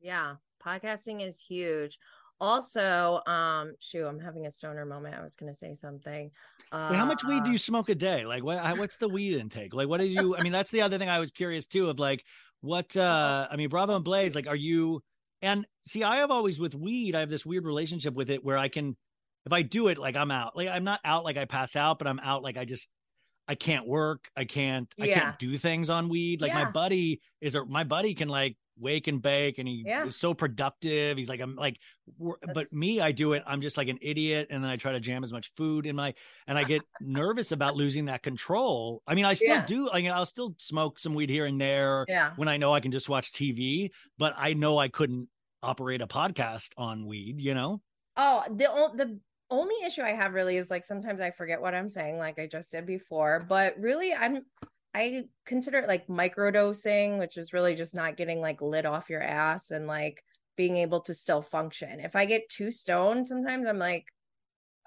Yeah, podcasting is huge. Also, um, shoot, I'm having a stoner moment. I was gonna say something. Uh, how much weed do you uh, smoke a day? Like, what? What's the weed intake? Like, what did you? I mean, that's the other thing I was curious too. Of like, what? uh I mean, Bravo and Blaze. Like, are you? And see, I have always with weed, I have this weird relationship with it where I can, if I do it, like I'm out. Like I'm not out like I pass out, but I'm out like I just I can't work. I can't. Yeah. I can't do things on weed. Like yeah. my buddy is a my buddy can like wake and bake and he yeah. is so productive he's like i'm like but me i do it i'm just like an idiot and then i try to jam as much food in my and i get nervous about losing that control i mean i still yeah. do i mean i'll still smoke some weed here and there yeah. when i know i can just watch tv but i know i couldn't operate a podcast on weed you know oh the the only issue i have really is like sometimes i forget what i'm saying like i just did before but really i'm I consider it like microdosing, which is really just not getting like lit off your ass and like being able to still function. If I get too stoned, sometimes I'm like,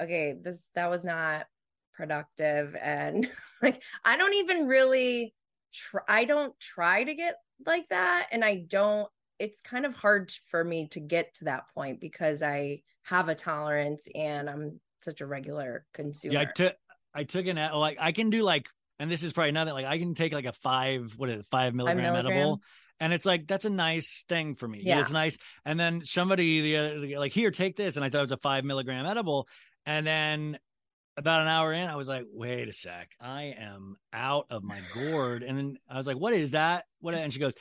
okay, this that was not productive. And like I don't even really try I don't try to get like that. And I don't it's kind of hard for me to get to that point because I have a tolerance and I'm such a regular consumer. Yeah, I took I took an like I can do like and this is probably nothing like I can take like a five, what is it, five milligram, five milligram. edible. And it's like that's a nice thing for me. Yeah, it's nice. And then somebody the other, like here, take this, and I thought it was a five milligram edible. And then about an hour in, I was like, wait a sec, I am out of my gourd. And then I was like, what is that? What? And she goes,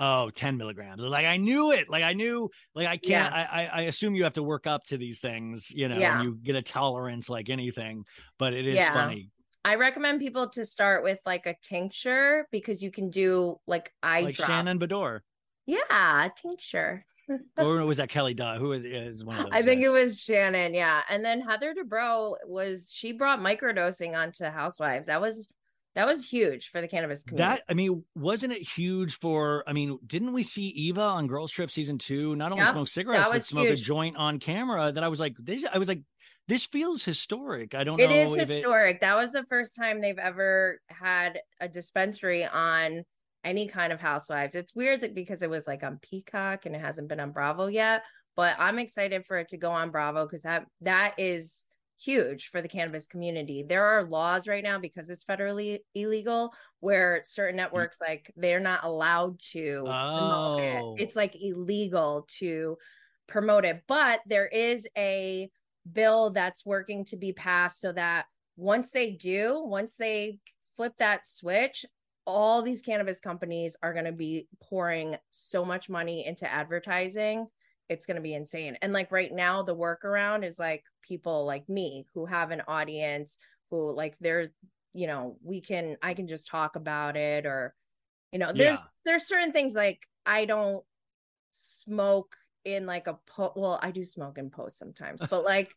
oh 10 milligrams like i knew it like i knew like i can't yeah. I, I assume you have to work up to these things you know yeah. and you get a tolerance like anything but it is yeah. funny I recommend people to start with like a tincture because you can do like eye like drops. Shannon Beador. Yeah, tincture. or was that Kelly Dodd? Who is, is one of those? I think it was Shannon. Yeah, and then Heather Dubrow was she brought microdosing onto Housewives. That was that was huge for the cannabis community. That I mean, wasn't it huge for? I mean, didn't we see Eva on Girls Trip season two? Not only smoke cigarettes, but smoke huge. a joint on camera. That I was like, this. I was like, this feels historic. I don't it know. Is it is historic. That was the first time they've ever had a dispensary on any kind of housewives. It's weird that because it was like on Peacock and it hasn't been on Bravo yet, but I'm excited for it to go on Bravo because that that is huge for the cannabis community. There are laws right now because it's federally illegal where certain mm. networks like they're not allowed to oh. it. It's like illegal to promote it, but there is a bill that's working to be passed so that once they do, once they flip that switch, all these cannabis companies are going to be pouring so much money into advertising. It's going to be insane. And like right now, the workaround is like people like me who have an audience who like there's, you know, we can, I can just talk about it or, you know, there's, yeah. there's certain things like I don't smoke in like a po well i do smoke in post sometimes but like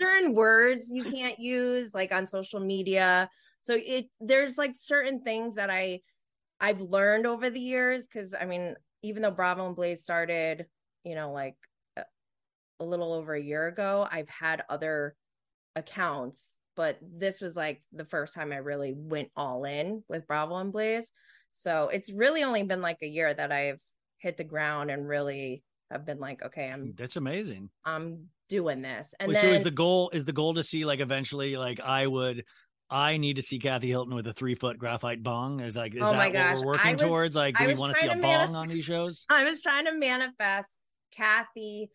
certain words you can't use like on social media. So it there's like certain things that i i've learned over the years because i mean even though bravo and blaze started you know like a, a little over a year ago i've had other accounts but this was like the first time i really went all in with bravo and blaze. So it's really only been like a year that i've hit the ground and really have been like, okay, I'm that's amazing. I'm doing this. And Wait, then, so is the goal is the goal to see like eventually like I would I need to see Kathy Hilton with a three foot graphite bong. Is like is oh that gosh. what we're working was, towards? Like, do we want to see a bong on these shows? I was trying to manifest Kathy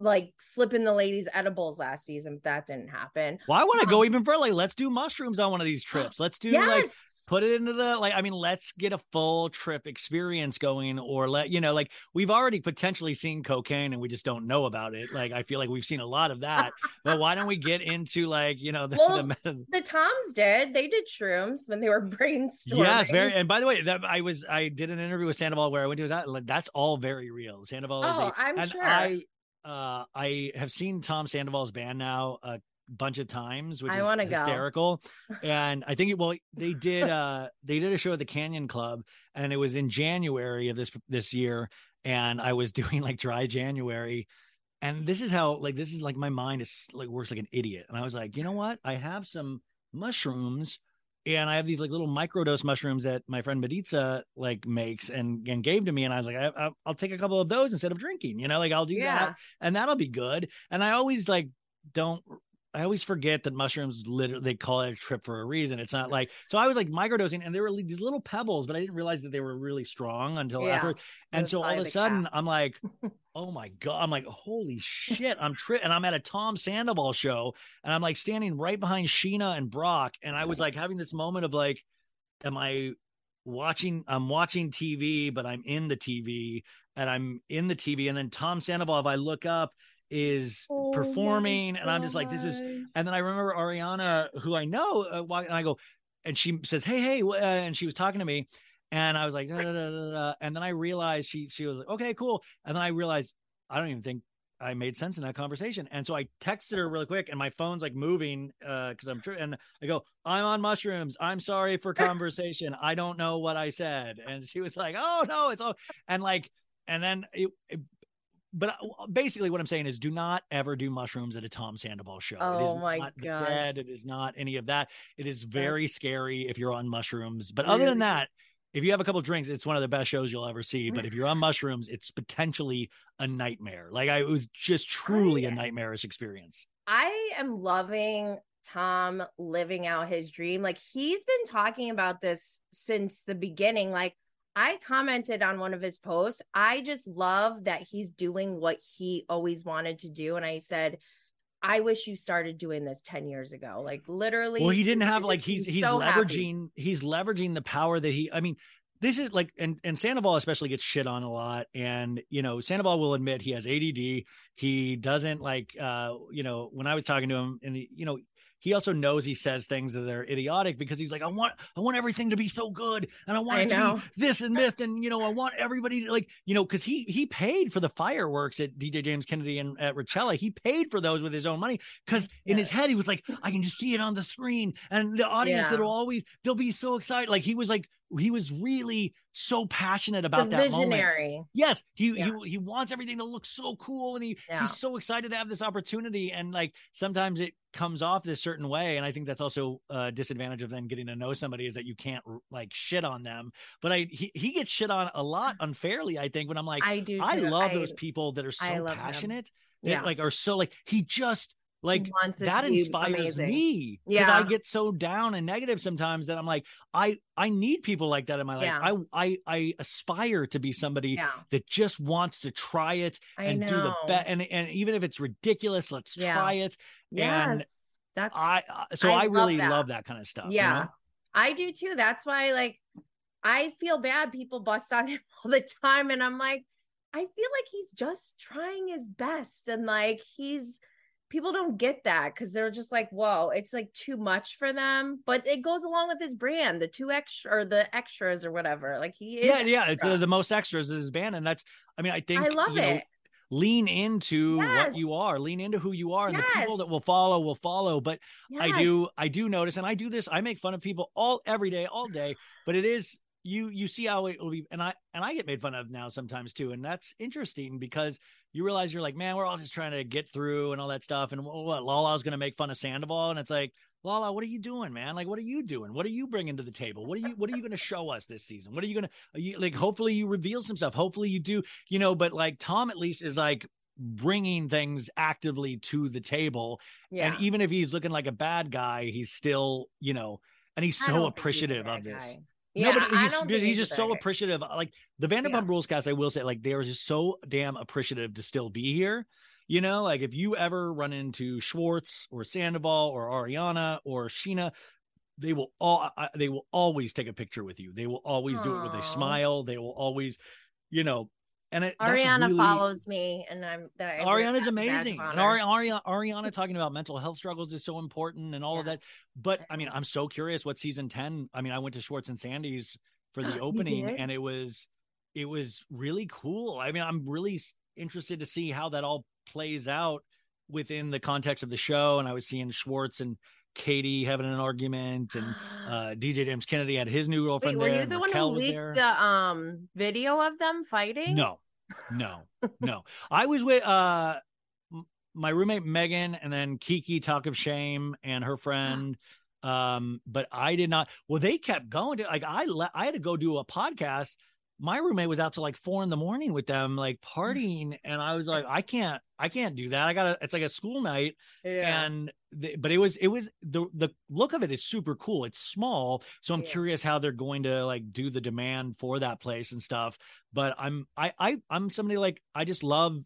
like slipping the ladies edibles last season, but that didn't happen. Well, I want to um, go even further. Like, let's do mushrooms on one of these trips. Let's do yes! like put it into the like i mean let's get a full trip experience going or let you know like we've already potentially seen cocaine and we just don't know about it. Like i feel like we've seen a lot of that but why don't we get into like you know the, well, the, the toms did. They did shrooms when they were brainstorming. Yes very and by the way that i was i did an interview with sandoval where i went to his that that's all very real. Sandoval oh, is a, i'm sure. I uh, I have seen Tom Sandoval's band now uh, bunch of times, which I is hysterical. and I think well, they did uh they did a show at the Canyon Club and it was in January of this this year. And I was doing like dry January. And this is how like this is like my mind is like works like an idiot. And I was like, you know what? I have some mushrooms and I have these like little microdose mushrooms that my friend Mediza like makes and and gave to me, and I was like, I, will take a couple of those instead of drinking, you know, like I'll do yeah. that, and that'll be good. And I always like don't I always forget that mushrooms literally they call it a trip for a reason. It's not like so I was like microdosing and there were these little pebbles, but I didn't realize that they were really strong until yeah. after. And so all of a sudden I'm like, oh my god, I'm like, holy shit, I'm tri and I'm at a Tom Sandoval show and I'm like standing right behind Sheena and Brock, and I was like having this moment of like, am I watching I'm watching TV, but I'm in the TV and I'm in the TV, and then Tom Sandoval, if I look up is oh performing and i'm just like this is and then i remember ariana who i know uh, and i go and she says hey hey uh, and she was talking to me and i was like da, da, da, and then i realized she she was like okay cool and then i realized i don't even think I made sense in that conversation. And so I texted her really quick and my phone's like moving uh because I'm true and I go, I'm on mushrooms. I'm sorry for conversation. I don't know what I said. And she was like, Oh no, it's all and like and then it, it, but uh, basically what I'm saying is do not ever do mushrooms at a Tom Sandoval show. Oh it is my not god. Dead. It is not any of that. It is very scary if you're on mushrooms. But really? other than that, if you have a couple drinks, it's one of the best shows you'll ever see. But if you're on mushrooms, it's potentially a nightmare. Like I it was just truly I, a nightmarish experience. I am loving Tom living out his dream. Like he's been talking about this since the beginning. Like I commented on one of his posts. I just love that he's doing what he always wanted to do. And I said, I wish you started doing this 10 years ago. Like literally. Well, he didn't have like he's he's, he's so leveraging happy. he's leveraging the power that he I mean, this is like and and Sandoval especially gets shit on a lot. And you know, Sandoval will admit he has ADD. He doesn't like uh, you know, when I was talking to him in the, you know, he also knows he says things that are idiotic because he's like, I want, I want everything to be so good, and I want I it know. to be this and this, and you know, I want everybody to like, you know, because he he paid for the fireworks at DJ James Kennedy and at Richella. He paid for those with his own money because in his head he was like, I can just see it on the screen, and the audience yeah. it'll always they'll be so excited. Like he was like he was really so passionate about the that visionary. moment. Yes, he, yeah. he he wants everything to look so cool, and he yeah. he's so excited to have this opportunity. And like sometimes it comes off this certain way, and I think that's also a disadvantage of then getting to know somebody is that you can't like shit on them. But I he, he gets shit on a lot unfairly. I think when I'm like I do, I love I, those people that are so passionate. That, yeah, like are so like he just like that inspires me because yeah. i get so down and negative sometimes that i'm like i i need people like that in my life yeah. i i i aspire to be somebody yeah. that just wants to try it I and know. do the best and and even if it's ridiculous let's try it yes. and that's i so i, I really love that. love that kind of stuff yeah you know? i do too that's why like i feel bad people bust on him all the time and i'm like i feel like he's just trying his best and like he's people don't get that because they're just like, whoa, it's like too much for them. But it goes along with his brand, the two extra or the extras or whatever. Like he is. Yeah, yeah. The, the, most extras is his band. And that's, I mean, I think I love it. Know, lean into yes. what you are lean into who you are and yes. the people that will follow will follow but yes. i do i do notice and i do this i make fun of people all every day all day but it is you you see how it will be and i and i get made fun of now sometimes too and that's interesting because you realize you're like man we're all just trying to get through and all that stuff and what lala's going to make fun of sandoval and it's like lala what are you doing man? Like what are you doing? What are you bringing to the table? What are you what are you going to show us this season? What are you going to you like hopefully you reveal some stuff. Hopefully you do you know but like tom at least is like bringing things actively to the table yeah. and even if he's looking like a bad guy he's still you know and he's so appreciative of this. guy. Yeah, no, but he's, he's just so appreciative. Uh, like the Vanderpump yeah. Rules cast, I will say, like they are just so damn appreciative to still be here. You know, like if you ever run into Schwartz or Sandoval or Ariana or Sheena, they will all they will always take a picture with you. They will always Aww. do it with a smile. They will always, you know, and it, Ariana really, follows me, and I'm that Ariana's amazing. And Ari, Ariana, Ariana talking about mental health struggles is so important, and all yes. of that. But I mean, I'm so curious what season ten. I mean, I went to Schwartz and Sandy's for the opening, and it was it was really cool. I mean, I'm really interested to see how that all plays out within the context of the show. And I was seeing Schwartz and Katie having an argument, and uh, DJ James Kennedy had his new girlfriend. Wait, were there, you the one who leaked the um video of them fighting? No, no, no. I was with uh my roommate Megan and then Kiki Talk of Shame and her friend Um, but I did not. Well, they kept going to like I le- I had to go do a podcast. My roommate was out till like four in the morning with them, like mm. partying, and I was like, I can't, I can't do that. I gotta. It's like a school night, Yeah. and the, but it was it was the the look of it is super cool. It's small, so I'm Yeah. curious how they're going to like do the demand for that place and stuff. But I'm I I I'm somebody like I just love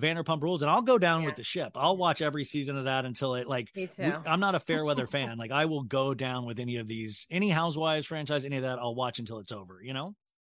Vanderpump Rules, and I'll go down with the ship. I'll watch every season of that until it like. Me we- too. I'm not a fair weather fan. Like I will go down with any of these, any Housewives franchise, any of that. I'll watch until it's over. You know.